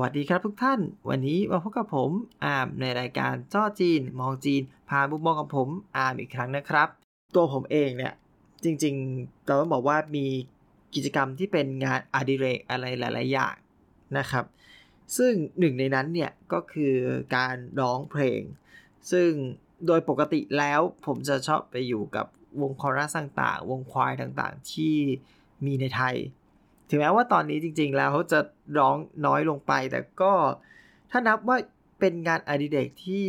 วัสดีครับทุกท่าน วันนี้มาพบกับผมอาร์มในรายการจ้อจีน มองจีนพาบุมมองกับผมอาร์มอีกครั้งนะครับ ตัวผมเองเนี่ยจริงๆเราต้องบอกว่ามีกิจกรรมที่เป็นงานอดิเรกอะไรหลาย ๆ อย่างนะครับ ซึ่งหนึ่งในนั้นเนี่ยก็คือการร้องเพลง ซึ่งโดยปกติแล้วผมจะชอบไปอยู่กับวงคอรัสต่างๆ วงควายต่างๆ ที่มีในไทย ถึงแม้ว่าตอนนี้จริง ๆ แล้วเขาจะร้องน้อยลงไป แต่ก็ถ้านับว่าเป็นงานอดิเรกที่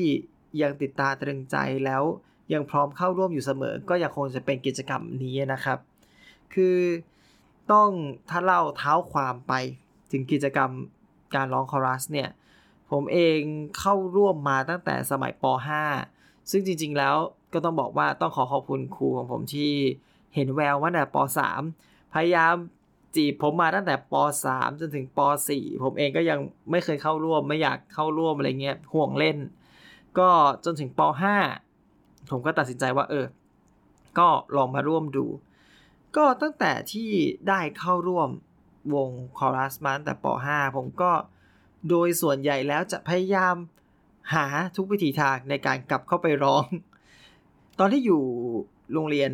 ยังติดตาตรึงใจแล้วยังพร้อมเข้าร่วมอยู่เสมอ ก็ยังคงจะเป็นกิจกรรมนี้นะครับ คือต้องถ้าเล่าเท้าความไปถึงกิจกรรมการร้องคอรัสเนี่ย ผมเองเข้าร่วมมาตั้งแต่สมัยป .5 ซึ่งจริง ๆ แล้วก็ต้องบอกว่าต้องขอขอบคุณครูของผมที่เห็นแววว่าแต่ป .3 พยายาม จีบผมมาตั้งแต่ป .3 จนถึงป .4 ผมเองก็ยังไม่เคยเข้าร่วม ไม่อยากเข้าร่วมอะไรเงี้ยห่วงเล่น ก็จนถึงป .5 ผมก็ตัดสินใจว่าเออ ก็ลองมาร่วมดู ก็ตั้งแต่ที่ได้เข้าร่วมวงคอรัสมาตั้งแต่ป .5 ผมก็โดยส่วนใหญ่แล้วจะพยายามหาทุกวิธีทางในการกลับเข้าไปร้อง ตอนที่อยู่โรงเรียน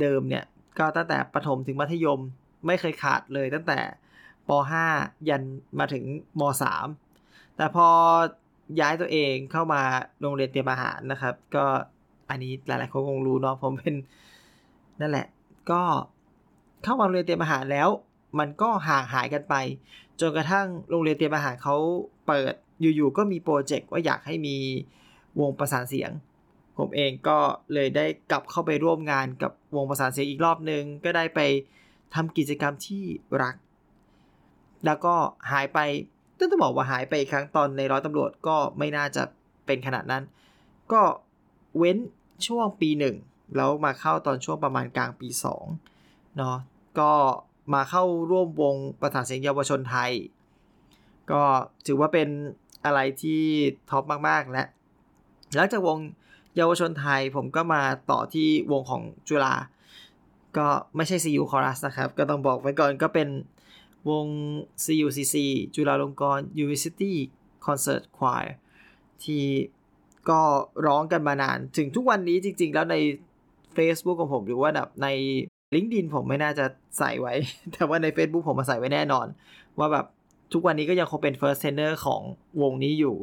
เดิมเนี่ย ก็ตั้งแต่ประถมถึงมัธยม ไม่เคยขาดเลยตั้งแต่ป .5 ยันมาถึงม .3 แต่พอย้ายตัวเองเข้ามาโรงเรียนเตรียมอาหารนะครับ ก็อันนี้หลายๆคนคงรู้เนาะผมเป็นนั่นแหละ ก็เข้ามาโรงเรียนเตรียมอาหารแล้ว มันก็ห่างหายกันไป จนกระทั่งโรงเรียนเตรียมอาหารเขาเปิดอยู่ๆก็มีโปรเจกต์ว่าอยากให้มีวงประสานเสียง ผมเองก็เลยได้กลับเข้าไปร่วมงานกับวงประสานเสียงอีกรอบนึง ก็ได้ไป ทำกิจกรรมที่รัก แล้วก็หายไปต้องบอกว่าหายไปอีกครั้งตอนในร้อยตำรวจก็ไม่น่าจะเป็นขนาดนั้น ก็เว้นช่วงปีหนึ่งแล้วมาเข้าตอนช่วงประมาณกลางปี2เนาะก็มาเข้าร่วมวงประสานเสียงเยาวชนไทย ก็ถือว่าเป็นอะไรที่ท็อปมากๆ และหลังจากวงเยาวชนไทยผมก็มาต่อที่วงของจุฬา ก็ไม่ใช่ CU Chorus นะครับ ก็ต้องบอกไว้ก่อนก็เป็นวง CUCC จุฬาลงกรณ์ University Concert Choir ที่ก็ร้องกันมานาน ถึงทุกวันนี้จริง ๆ แล้วใน Facebook ของผมหรือว่าแบบใน LinkedIn ผมไม่น่าจะใส่ไว้ แต่ว่าใน Facebook ผมมาใส่ไว้แน่นอน ว่าแบบทุกวันนี้ก็ยังคงเป็น first tenor ของวงนี้อยู่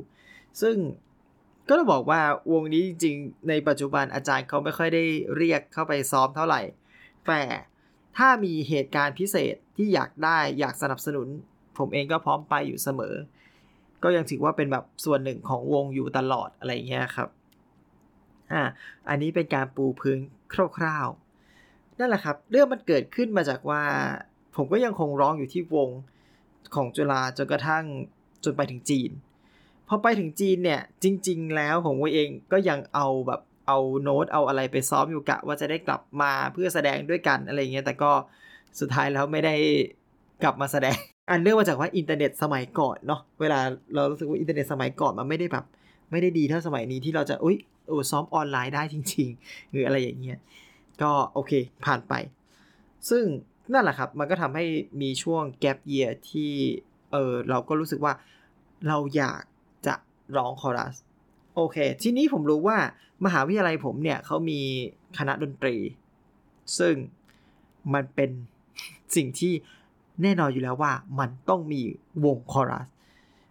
ซึ่งก็ต้องบอกว่าวงนี้จริง ๆ ในปัจจุบันอาจารย์เขาไม่ค่อยได้เรียกเข้าไปซ้อมเท่าไหร่ แต่ถ้ามีเหตุการณ์พิเศษที่อยากได้อยากสนับสนุน ผมเองก็พร้อมไปอยู่เสมอ ก็ยังถือว่าเป็นแบบส่วนหนึ่งของวงอยู่ตลอดอะไรเงี้ยครับอ่าอันนี้เป็นการปูพื้นคร่าวๆนั่นแหละครับ เรื่องมันเกิดขึ้นมาจากว่า ผมก็ยังคงร้องอยู่ที่วงของจุฬาจนกระทั่งจนไปถึงจีนพอไปถึงจีนเนี่ยจริง ๆ แล้วผมเองก็ยังเอาแบบ เอาโน้ตเอาอะไรไปซ้อมอยู่กะ ว่าจะได้กลับมาเพื่อแสดงด้วยกันอะไรเงี้ยแต่ก็สุดท้ายแล้วไม่ได้กลับมาแสดง อันเนื่องมาจากว่าอินเทอร์เน็ตสมัยก่อนเนาะเวลาเรารู้สึกว่าอินเทอร์เน็ตสมัยก่อนมันไม่ได้แบบไม่ได้ดีเท่าสมัยนี้ที่เราจะอุ้ยโอ้ซ้อมออนไลน์ได้จริง ๆ หรืออะไรอย่างเงี้ยก็โอเคผ่านไป ซึ่งนั่นแหละครับ มันก็ทำให้มีช่วงแก p เยียที่เออเราก็รู้สึกว่าเราอยากจะร้องคอรัส โอเค ทีนี้ผมรู้ว่ามหาวิทยาลัยผมเนี่ยเขามีคณะดนตรี ซึ่งมันเป็นสิ่งที่แน่นอนอยู่แล้วว่ามันต้องมีวงคอรัส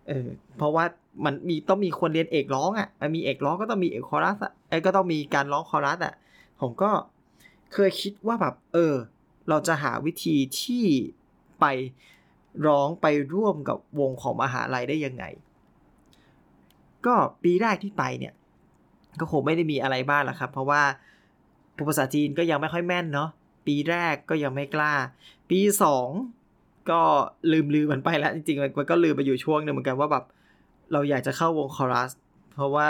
เออเพราะว่ามันมีต้องมีคนเรียนเอกร้องอะ่ะมันมีเอกร้องก็ต้องมีเอกคอรัสอะไอ้ก็ต้องมีการร้องคอรัสอะผมก็เคยคิดว่าแบบ เออ เราจะหาวิธีที่ไปร้องไปร่วมกับวงของมหาลัยได้ยังไง ก็ปีแรกที่ไปเนี่ย ก็คงไม่ได้มีอะไรบ้างหรอกครับ เพราะว่าภาษาจีนก็ยังไม่ค่อยแม่นเนาะปีแรกก็ยังไม่กล้า ปีสองก็ลืมลืมมันไปแล้วจริงๆมันก็ลืมไปอยู่ช่วงหนึ่งเหมือนกันว่าแบบเราอยากจะเข้าวงคอรัส เพราะว่า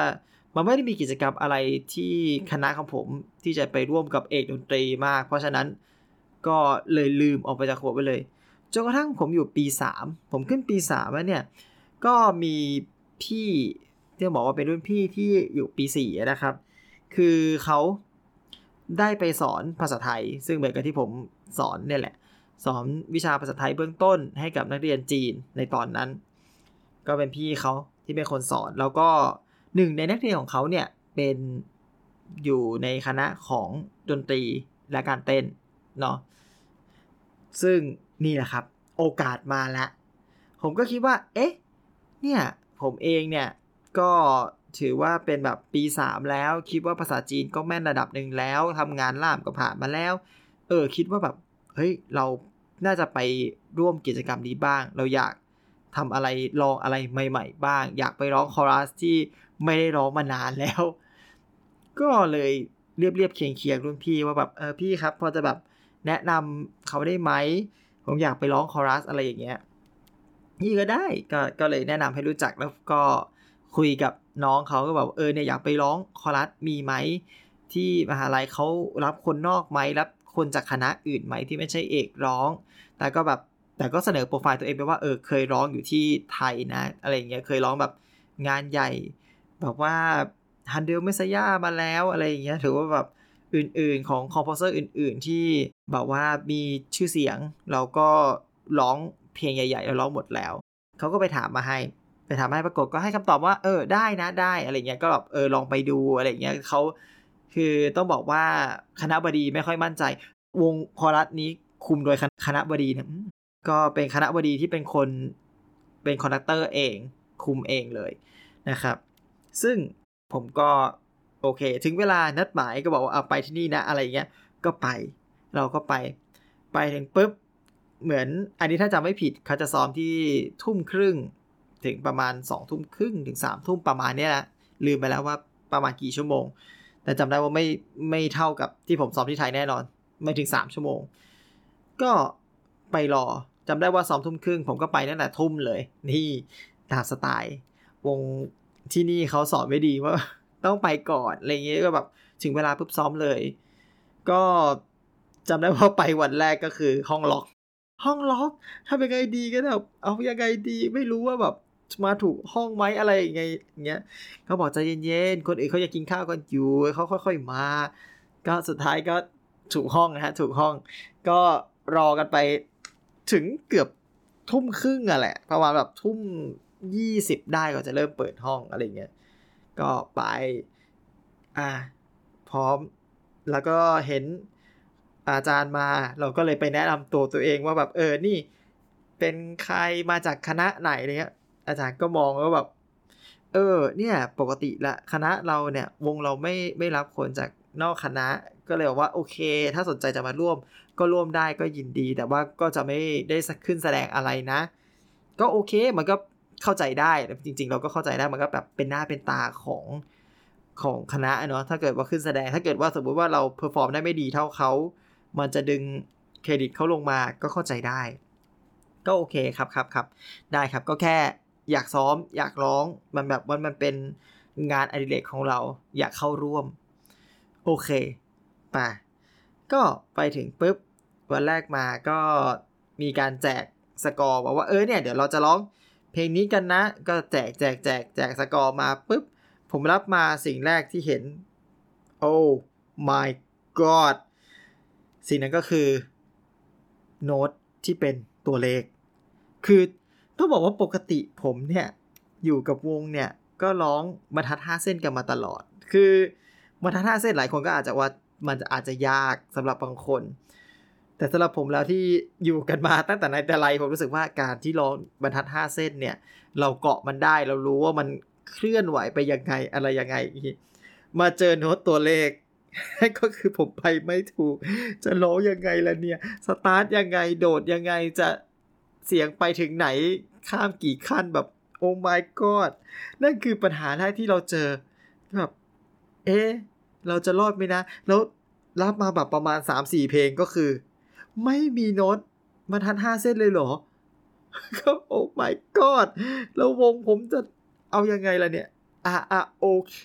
มันไม่ได้มีกิจกรรมอะไรที่คณะของผมที่จะไปร่วมกับเอกดนตรีมาก เพราะฉะนั้นก็เลยลืมออกไปจากหัวไปเลยจนกระทั่งผมอยู่ปี 3 ผมขึ้นปี3แล้วเนี่ย ก็มีพี่ ที่บอกว่าเป็นรุ่นพี่ที่อยู่ปี4นะครับ คือเขาได้ไปสอนภาษาไทย ซึ่งเหมือนกับที่ผมสอนเนี่ยแหละ สอนวิชาภาษาไทยเบื้องต้นให้กับนักเรียนจีนในตอนนั้น ก็เป็นพี่เขาที่เป็นคนสอน แล้วก็หนึ่งในนักเรียนของเขาเนี่ยเป็นอยู่ในคณะของดนตรีและการเต้นเนาะ ซึ่งนี่แหละครับ โอกาสมาแล้วผมก็คิดว่า เอ๊ะ เนี่ย ผมเองเนี่ย ก็ถือว่าเป็นแบบปีสามแล้ว คิดว่าภาษาจีนก็แม่นระดับหนึ่งแล้วทำงานล่ามก็ผ่านมาแล้ว เออ คิดว่าแบบ เฮ้ย เราน่าจะไปร่วมกิจกรรมนี้บ้าง เราอยากทำอะไรลองอะไรใหม่ ๆ บ้าง อยากไปร้องคอรัสที่ไม่ได้ร้องมานานแล้ว ก็เลยเรียบเรียบเคียงเคียงรุ่นพี่ว่าแบบเออพี่ครับ พอจะแบบแนะนำเขาได้ไหมผมอยากไปร้องคอรัสอะไรอย่างเงี้ยนี่ก็ได้ก็ก็เลยแนะนำให้รู้จักแล้วก็ คุยกับน้องเขาก็แบบเออเนี่ยอยากไปร้องคอรัสมีไหมที่มหาลัยเขารับคนนอกไหมรับคนจากคณะอื่นไหมที่ไม่ใช่เอกร้อง แต่ก็แบบแต่ก็เสนอโปรไฟล์ตัวเองไปว่าเออเคยร้องอยู่ที่ไทยนะ อะไรเงี้ยเคยร้องแบบงานใหญ่ แบบว่า Handel Messiah มาแล้วอะไรเงี้ยถือว่าแบบอื่นๆของ composer อื่น ๆ ที่แบบว่ามีชื่อเสียงเราก็ร้องเพลงใหญ่ๆเราร้องหมดแล้ว เขาก็ไปถามมาให้ ไปถามให้ปรากฏก็ให้คำตอบว่า เออได้นะได้อะไรเงี้ยก็แบบเออลองไปดูอะไรเงี้ยเขาคือต้องบอกว่าคณบดีไม่ค่อยมั่นใจ วงคอรัสนี้คุมโดยคณบดีเนี่ยก็เป็นคณบดีที่เป็นคนเป็น conductor เองคุมเองเลยนะครับ ซึ่งผมก็โอเค ถึงเวลานัดหมายก็บอกว่าเอาไปที่นี่นะอะไรเงี้ยก็ไป เราก็ไป ไปถึงปุ๊บ เหมือนอันนี้ถ้าจำไม่ผิดเขาจะซ้อมที่ทุ่มครึ่ง ถึงประมาณสองทุ่มครึ่งถึงสามทุ่มประมาณนี้แหละลืมไปแล้วว่าประมาณกี่ชั่วโมง แต่จำได้ว่าไม่ไม่เท่ากับที่ผมซ้อมที่ไทยแน่นอน ไม่ถึงสามชั่วโมง ก็ไปรอจำได้ว่าซ้อมทุ่มครึ่งผมก็ไปนั่นแหละทุ่มเลย นี่ตามสไตล์ วงที่นี่เขาสอนไม่ดีว่าต้องไปก่อนอะไรเงี้ยก็แบบถึงเวลาปุ๊บซ้อมเลย ก็จำได้ว่าไปวันแรกก็คือห้องล็อก ห้องล็อกทำยังไงดีก็แบบเอายังไงดีไม่รู้ว่าแบบ มาถูกห้องไหมอะไรอย่างเงี้ยเขาบอกใจเย็นๆ คนอื่นเขาอยากกินข้าวกันอยู่เขาค่อยๆมา ก็สุดท้ายก็ถูกห้องนะฮะถูกห้อง ก็รอกันไปถึงเกือบทุ่มครึ่งอะแหละ ประมาณแบบทุ่มยี่สิบได้ก็จะเริ่มเปิดห้องอะไรเงี้ย ก็ไป อ่า พร้อม แล้วก็เห็นอาจารย์มา เราก็เลยไปแนะนำตัวตัวเองว่าแบบเออ นี่ เป็นใครมาจากคณะไหนเนี้ย อาจารย์ก็มองว่าแบบ เออ เนี่ย ปกติละคณะเราเนี่ย วงเราไม่ไม่รับคนจากนอกคณะ ก็เลยบอกว่าโอเค ถ้าสนใจจะมาร่วม ก็ร่วมได้ก็ยินดี แต่ว่าก็จะไม่ได้ขึ้นแสดงอะไรนะ ก็โอเค มันก็เข้าใจได้ จริง ๆ เราก็เข้าใจได้ มันก็แบบเป็นหน้าเป็นตาของของคณะเนาะ ถ้าเกิดว่าขึ้นแสดง ถ้าเกิดว่าสมมุติว่าเรา perform ได้ไม่ดีเท่าเขา มันจะดึงเครดิตเขาลงมา ก็เข้าใจได้ ก็โอเคครับครับครับ ได้ครับ ก็แค่ อยากซ้อม อยากร้องมันแบบมันมันเป็นงานอดิเรกของเรา อยากเข้าร่วม โอเคไปก็ไปถึงปุ๊บ วันแรกมาก็มีการแจกสกอร์บอกว่าเออเนี่ยเดี๋ยวเราจะร้องเพลงนี้กันนะ ก็แจกแจกแจกแจกสกอร์มาปุ๊บ ผมรับมาสิ่งแรกที่เห็น โอ้ my god สิ่งนั้นก็คือ โน้ตที่เป็นตัวเลข คือ ต้องบอกว่าปกติผมเนี่ยอยู่กับวงเนี่ยก็ร้องบรรทัดห้าเส้นกันมาตลอด คือบรรทัดห้าเส้นหลายคนก็อาจจะว่ามันอาจจะยากสำหรับบางคน แต่สำหรับผมแล้วที่อยู่กันมาตั้งแต่ในแต่ไรผมรู้สึกว่าการที่ร้องบรรทัดห้าเส้นเนี่ย เราเกาะมันได้เรารู้ว่ามันเคลื่อนไหวไปยังไงอะไรยังไง มาเจอโน้ตตัวเลข ก็คือผมไปไม่ถูก จะร้องยังไงล่ะเนี่ย สตาร์ทยังไงโดดยังไงจะ เสียงไปถึงไหนข้ามกี่ขั้นแบบโอ้ my god นั่นคือปัญหาแรกที่เราเจอแบบเอ๊ะเราจะรอดไหมนะ แล้วรับมาแบบประมาณ 3-4 เพลงก็คือ ไม่มีโน้ตมาทันห้าเส้นเลยเหรอก็โอ้ my god แล้ววงผมจะเอายังไงล่ะเนี่ย อะอะโอเค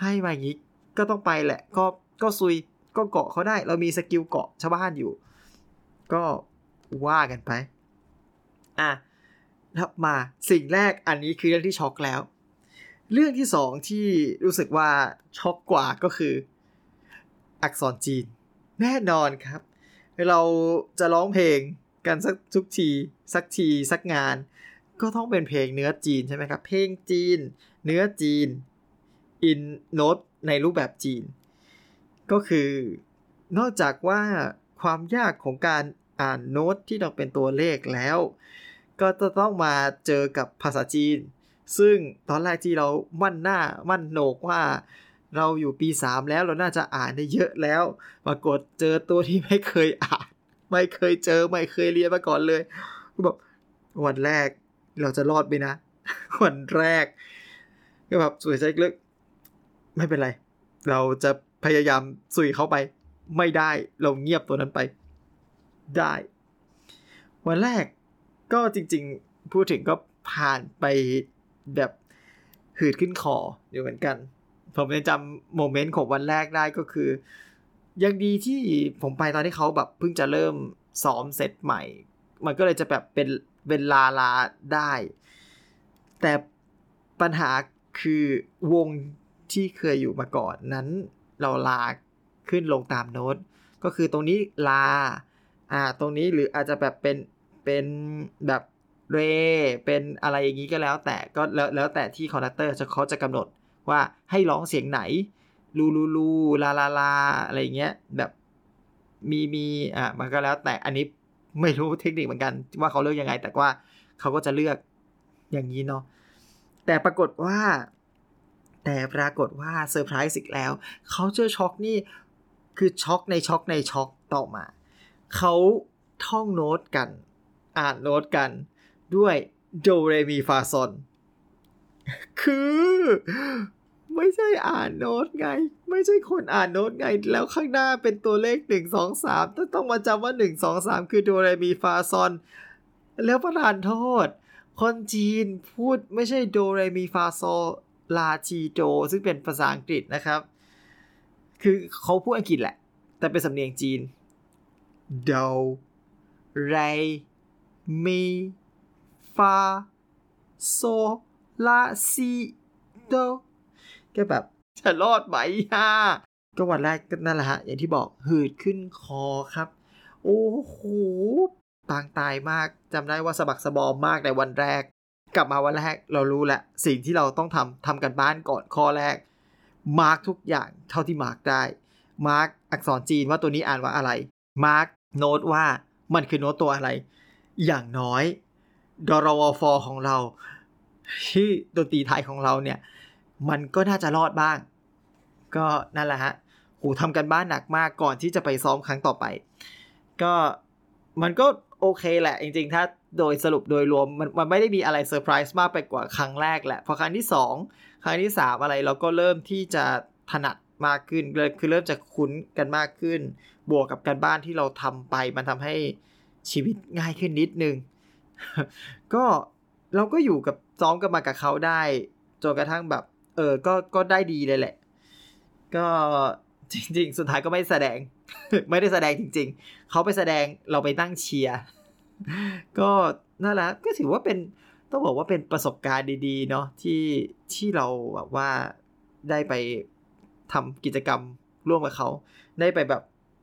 ให้มาอย่างนี้ก็ต้องไปแหละ ก็ก็ซุยก็เกาะเขาได้ เรามีสกิลเกาะชาวบ้านอยู่ ก็ว่ากันไป อะมาสิ่งแรกอันนี้คือเรื่องที่ช็อกแล้ว เรื่องที่สองที่รู้สึกว่าช็อกกว่าก็คือ อักษรจีน แน่นอนครับ เราจะร้องเพลงกันสักทุกทีสักทีสักงาน ก็ต้องเป็นเพลงเนื้อจีนใช่ไหมครับ เพลงจีน เนื้อจีนอินโนตในรูปแบบจีน ก็คือนอกจากว่าความยากของการ อ่านโน้ตที่ต้องเป็นตัวเลขแล้ว ก็จะต้องมาเจอกับภาษาจีน ซึ่งตอนแรกที่เรามั่นหน้ามั่นโหนกว่าเราอยู่ปี 3 แล้วเราน่าจะอ่านได้เยอะแล้วปรากฏเจอตัวที่ไม่เคยอ่าน ไม่เคยเจอไม่เคยเรียนมาก่อนเลยก็แบบวันแรกเราจะรอดไหมนะ วันแรก ก็แบบสวยใจลึกไม่เป็นไร เราจะพยายามสุยเข้าไป ไม่ได้เราเงียบตัวนั้นไป ได้ วันแรกก็จริงๆ พูดถึงก็ผ่านไปแบบหืดขึ้นคออยู่เหมือนกัน ผมยังจำโมเมนต์ของวันแรกได้ก็คือ ยังดีที่ผมไปตอนที่เขาแบบเพิ่งจะเริ่มซ้อมเซตใหม่ มันก็เลยจะแบบเป็นเป็นลาลาได้ แต่ปัญหาคือวงที่เคยอยู่มาก่อนนั้นเราลาขึ้นลงตามโน้ต ก็คือตรงนี้ลา อ่า ตรงนี้หรืออาจจะแบบเป็นเป็นแบบเรเป็นอะไรอย่างนี้ก็แล้ว แต่ก็แล้วแล้วแต่ที่ conductor จะเขาจะกำหนดว่าให้ร้องเสียงไหน ลูลูลูลาลาลาอะไรเงี้ยแบบมีมีอ่ามันก็แล้ว แต่อันนี้ไม่รู้เทคนิคเหมือนกัน ว่าเขาเลือกยังไง แต่ว่าเขาก็จะเลือกอย่างนี้เนาะแต่ปรากฏว่า แต่ปรากฏว่าเซอร์ไพรส์อีกแล้ว เขาเจอช็อกนี่คือช็อกในช็อกในช็อกต่อมา เขาท่องโน้ตกัน อ่านโน้ตกันด้วยโดเรมีฟาซอนคือ ไม่ใช่อ่านโน้ตไง ไม่ใช่คนอ่านโน้ตไง แล้วข้างหน้าเป็นตัวเลขหนึ่งสองสามต้องต้องมาจำว่าหนึ่งสองสามคือโดเรมีฟาซอน แล้วประธานโทษ คนจีนพูดไม่ใช่โดเรมีฟาโซลาชีโจซึ่งเป็นภาษาอังกฤษนะครับ คือเขาพูดอังกฤษแหละ แต่เป็นสำเนียงจีน โด เร มี ฟา โซ ลา ซีโดก็แบบจะรอดไหมฮะก็วันแรกก็นั่นแหละฮะ อย่างที่บอกหืดขึ้นคอครับ โอ้โหปางตายมากจำได้ว่าสะบักสะบอมมากในวันแรก กลับมาวันแรกเรารู้แหละ สิ่งที่เราต้องทำทำการบ้านก่อนข้อแรก mark ทุกอย่างเท่าที่ mark ได้ mark อักษรจีนว่าตัวนี้อ่านว่าอะไร mark โน้ตว่ามันคือโน้ตตัวอะไร อย่างน้อยดรวฟของเรา ที่ดนตรีไทยของเราเนี่ย มันก็น่าจะรอดบ้าง ก็นั่นแหละฮะหูทำการบ้านหนักมากก่อนที่จะไปซ้อมครั้งต่อไป ก็มันก็โอเคแหละ จริงๆ ถ้าโดยสรุปโดยรวม มันมันไม่ได้มีอะไรเซอร์ไพรส์มากไปกว่าครั้งแรกแหละ พอครั้งที่ 2 ครั้งที่ 3 อะไรเราก็เริ่มที่จะถนัด มากขึ้นเลยคือเริ่มจะคุ้นกันมากขึ้น บวกกับการบ้านที่เราทำไป มันทำให้ชีวิตง่ายขึ้นนิดนึง ก็เราก็อยู่กับซ้อมกันมากับเขาได้จนกระทั่งแบบ เออก็ก็ได้ดีเลยแหละ ก็จริง ๆ สุดท้ายก็ไม่แสดง ไม่ได้แสดงจริง ๆ เขาไปแสดงเราไปนั่งเชียร์ก็นั่นแหละก็ถือว่าเป็นต้องบอกว่าเป็นประสบการณ์ดี ๆ เนาะที่ที่เราแบบว่าได้ไป ทำกิจกรรมร่วมกับเขาได้ไปแบบ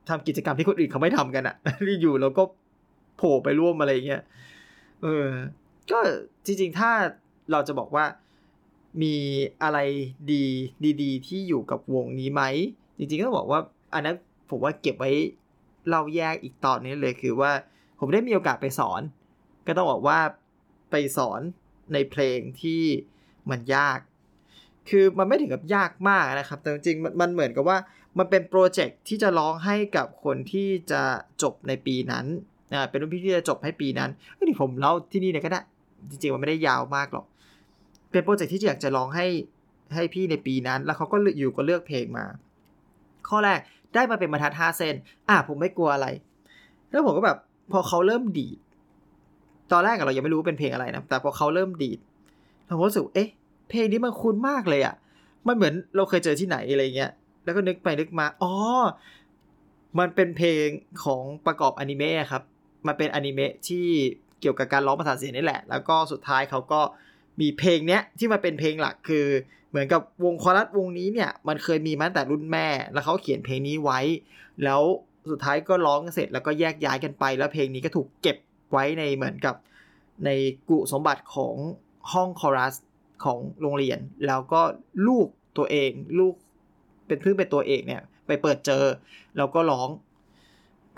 ทำกิจกรรมที่คนอื่นเขาไม่ทำกันอะ่ะที่อยู่เราก็โผล่ไปร่วมอะไรเงี้ยเออ ก็จริง ๆ ถ้าเราจะบอกว่ามีอะไรดีดี ๆ ที่อยู่กับวงนี้ไหม จริงๆก็บอกว่า อันนั้นผมว่าเก็บไว้เล่าแยกอีกตอนนี้เลยคือว่าผมได้มีโอกาสไปสอน ก็ต้องบอกว่าไปสอนในเพลงที่มันยาก คือมันไม่ถึงกับยากมากนะครับ แต่จริงๆมันเหมือนกับว่ามันเป็นโปรเจกต์ที่จะร้องให้กับคนที่จะจบในปีนั้นอ่าเป็นรุ่นพี่ที่จะจบให้ปีนั้นก็นี่ผมเล่าที่นี่เลยก็ได้จริงๆ มันไม่ได้ยาวมากหรอก เป็นโปรเจกต์ที่อยากจะร้องให้ให้พี่ในปีนั้น แล้วเขาก็อยู่ก็เลือกเพลงมา ข้อแรกได้มาเป็นบรรทัดห้าเซนอะผมไม่กลัวอะไร แล้วผมก็แบบพอเขาเริ่มดีด ตอนแรกเรายังไม่รู้เป็นเพลงอะไรนะ แต่พอเขาเริ่มดีดเรารู้สึก เอ๊ะ เพลงนี้มันคุ้นมากเลยอะ่ะ มันเหมือนเราเคยเจอที่ไหนอะไรเงี้ย แล้วก็นึกไปนึกมา อ๋อ มันเป็นเพลงของประกอบอนิเมะครับ มันเป็นอนิเมะที่เกี่ยวกับการร้องภาษาเสียงนี่แหละ แล้วก็สุดท้ายเขาก็มีเพลงเนี้ยที่มาเป็นเพลงหลักคือ เหมือนกับวงคอรัสวงนี้เนี่ย มันเคยมีมาตั้งแต่รุ่นแม่ แล้วเขาเขียนเพลงนี้ไว้ แล้วสุดท้ายก็ร้องเสร็จแล้วก็แยกย้ายกันไป แล้วเพลงนี้ก็ถูกเก็บไว้ในเหมือนกับในกุสมบัติของห้องคอรัส ของโรงเรียน แล้วก็ลูกตัวเอง ลูกเป็นเพิ่งเป็นตัวเอกเนี่ย ไปเปิดเจอ แล้วก็ร้อง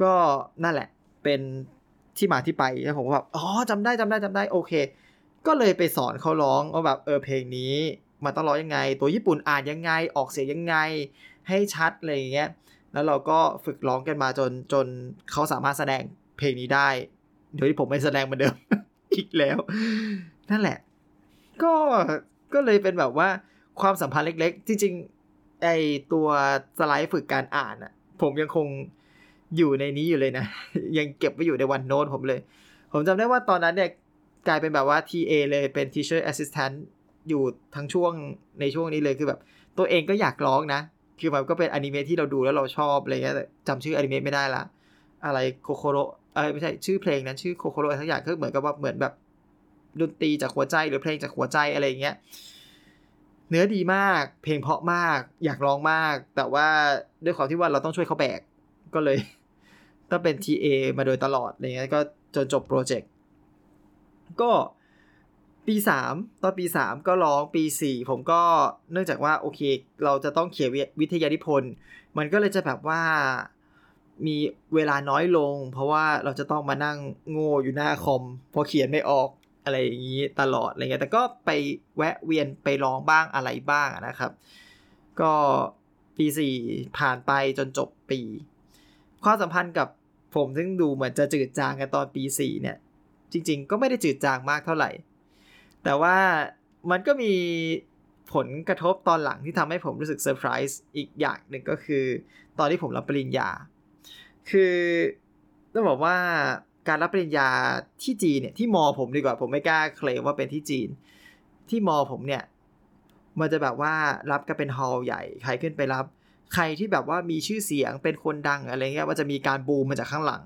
ก็นั่นแหละ เป็นที่มาที่ไปแล้วผมก็แบบอ๋อจำได้จำได้จำได้โอเค ก็เลยไปสอนเขาร้องว่าแบบเออเพลงนี้มันต้องร้องยังไง ตัวญี่ปุ่นอ่านยังไงออกเสียงยังไง ให้ชัดอะไรอย่างเงี้ยแล้วเราก็ฝึกร้องกันมาจนจนเขาสามารถแสดงเพลงนี้ได้ โดยที่ผมไม่แสดงเหมือนเดิม อีกแล้ว นั่นแหละ ก็ก็เลยเป็นแบบว่าความสัมพันธ์เล็ก ๆ จริง ๆ ไอตัวสไลด์ฝึกการอ่านอะผมยังคงอยู่ในนี้อยู่เลยนะ ยังเก็บไว้อยู่ในวันโน้ตผมเลย ผมจำได้ว่าตอนนั้นเนี่ย กลายเป็นแบบว่า TA เลยเป็น teacher assistant อยู่ทั้งช่วงในช่วงนี้เลยคือแบบ ตัวเองก็อยากร้องนะ คือมันก็เป็นอนิเมะที่เราดูแล้วเราชอบอะไรเงี้ยจำชื่ออนิเมะไม่ได้ละ อะไรโคโคโรเออไม่ใช่ชื่อเพลงนั้นชื่อโคโคโร่ทั้งอย่างก็เหมือนกับว่าเหมือนแบบ ดนตรีจากหัวใจหรือเพลงจากหัวใจอะไรเงี้ยเนื้อดีมาก เพลงเพราะมาก อยากร้องมาก แต่ว่าด้วยความที่ว่าเราต้องช่วยเขาแบก ก็เลยต้องเป็น TA มาโดยตลอดอะไรเงี้ยก็จนจบโปรเจกต์ก็ปีสามตอนปีสามก็ร้องปีสี่ผมก็เนื่องจากว่าโอเค เราจะต้องเขียนวิทยานิพนธ์มันก็เลยจะแบบว่ามีเวลาน้อยลง เพราะว่าเราจะต้องมานั่งโง่อยู่หน้าคอมพอเขียนไม่ออก อะไรอย่างนี้ตลอดอะไรเงี้ยแต่ก็ไปแวะเวียนไปร้องบ้างอะไรบ้างนะครับ ก็ปีสี่ผ่านไปจนจบปี ความสัมพันธ์กับผมซึ่งดูเหมือนจะจืดจางกันตอนปีสี่เนี่ย จริง ๆ ก็ไม่ได้จืดจางมากเท่าไหร่ แต่ว่ามันก็มีผลกระทบตอนหลังที่ทำให้ผมรู้สึกเซอร์ไพรส์อีกอย่างหนึ่งก็คือ ตอนที่ผมรับปริญญา คือต้องบอกว่า การรับปริญญาที่จีนเนี่ยที่มอผมดีกว่าผมไม่กล้าเคลมว่าเป็นที่จีน ที่มอผมเนี่ย มันจะแบบว่ารับกันเป็นฮอลล์ใหญ่ ใครขึ้นไปรับ ใครที่แบบว่ามีชื่อเสียงเป็นคนดังอะไรเงี้ยว่าจะมีการบูมมาจากข้างหลัง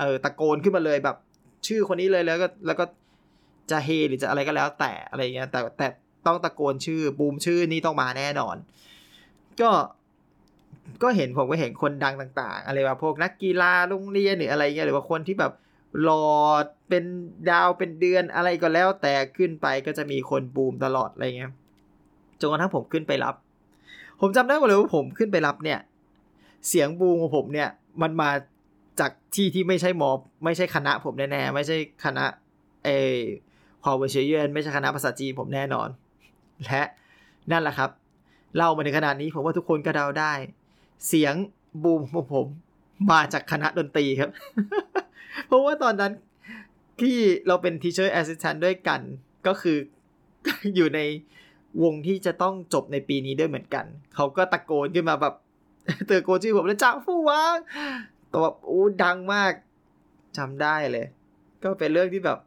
เออตะโกนขึ้นมาเลยแบบ ชื่อคนนี้เลยแล้วก็แล้วก็จะเฮหรือจะอะไรก็แล้วแต่อะไรเงี้ยแต่แต่ต้องตะโกนชื่อบูมชื่อนี้ต้องมาแน่นอน ก็ ก็เห็นผมก็เห็นคนดังต่าง ๆ อะไรแบบพวกนักกีฬาโรงเรียนหรืออะไรเงี้ยหรือว่าคนที่แบบหลอดเป็นดาวเป็นเดือนอะไรก็แล้ว แต่ขึ้นไปก็จะมีคนบูมตลอดอะไรเงี้ยจนกระทั่งผมขึ้นไปรับ ผมจำได้หมดเลยว่าผมขึ้นไปรับเนี่ย เสียงบูมของผมเนี่ย มันมาจากที่ที่ไม่ใช่มอไม่ใช่คณะผมแน่ๆไม่ใช่คณะเอพอเวเชียนไม่ใช่คณะภาษาจีนผมแน่นอน และนั่นแหละครับเล่ามาในขนาดนี้ผมว่าทุกคนก็เดาได้ เสียงบูมของผมมาจากคณะดนตรีครับ เพราะว่าตอนนั้นที่เราเป็น teacher assistant ด้วยกัน ก็คืออยู่ในวงที่จะต้องจบในปีนี้ด้วยเหมือนกัน เขาก็ตะโกนขึ้นมาแบบเตอโกนชื่อผมแล้วจ้าฟู่วางตัวแบบอู้ดังมากจำได้เลย ก็เป็นเรื่องที่แบบ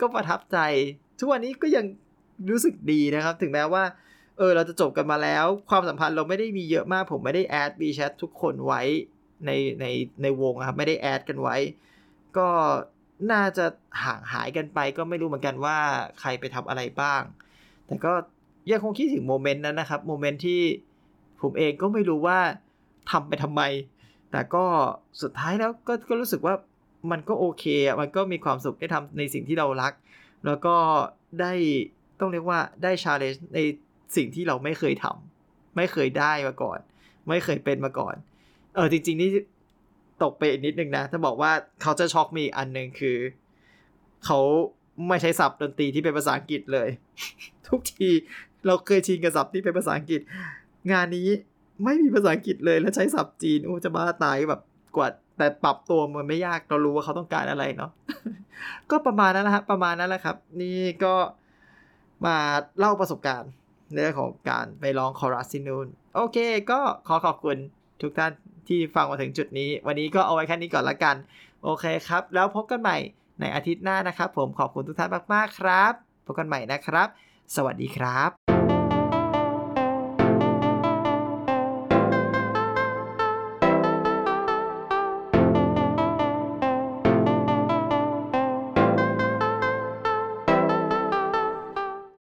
ก็ประทับใจ ทุกวันนี้ก็ยังรู้สึกดีนะครับ ถึงแม้ว่า เออเราจะจบกันมาแล้ว ความสัมพันธ์เราไม่ได้มีเยอะมาก ผมไม่ได้แอดบีแชททุกคนไว้ในในในวงครับ ไม่ได้แอดกันไว้ ก็น่าจะห่างหายกันไป ก็ไม่รู้เหมือนกันว่าใครไปทำอะไรบ้าง แต่ก็ยังคงคิดถึงโมเมนต์นั้นนะครับโมเมนต์ที่ผมเองก็ไม่รู้ว่าทำไปทำไม แต่ก็สุดท้ายแล้วก็ก็รู้สึกว่ามันก็โอเคอะมันก็มีความสุขได้ทำในสิ่งที่เรารัก แล้วก็ได้ต้องเรียกว่าได้ชาเลนจ์ใน สิ่งที่เราไม่เคยทำไม่เคยได้มาก่อน ไม่เคยเป็นมาก่อน เออจริง ๆ นี่ตกไปนิดนึงนะ ถ้าบอกว่าเขาจะช็อกมีอันหนึ่งคือ เขาไม่ใช้ศัพท์ดนตรีที่เป็นภาษาอังกฤษเลย ทุกทีเราเคยชินกับศัพท์ที่เป็นภาษาอังกฤษ งานนี้ไม่มีภาษาอังกฤษเลยแล้วใช้ศัพท์จีนโอ้จะบ้าตายแบบกว่าแต่ปรับตัวมันไม่ยากเรารู้ว่าเขาต้องการอะไรเนาะก็ประมาณนั้นแหละครับประมาณนั้นแหละครับ นี่ก็มาเล่าประสบการณ์ เรื่องของการไปร้องคอรัสซินูนโอเค ก็ขอขอบคุณทุกท่านที่ฟังมาถึงจุดนี้ วันนี้ก็เอาไว้แค่นี้ก่อนละกัน โอเคครับ แล้วพบกันใหม่ในอาทิตย์หน้านะครับ ผมขอบคุณทุกท่านมากๆครับ พบกันใหม่นะครับ สวัสดีครับ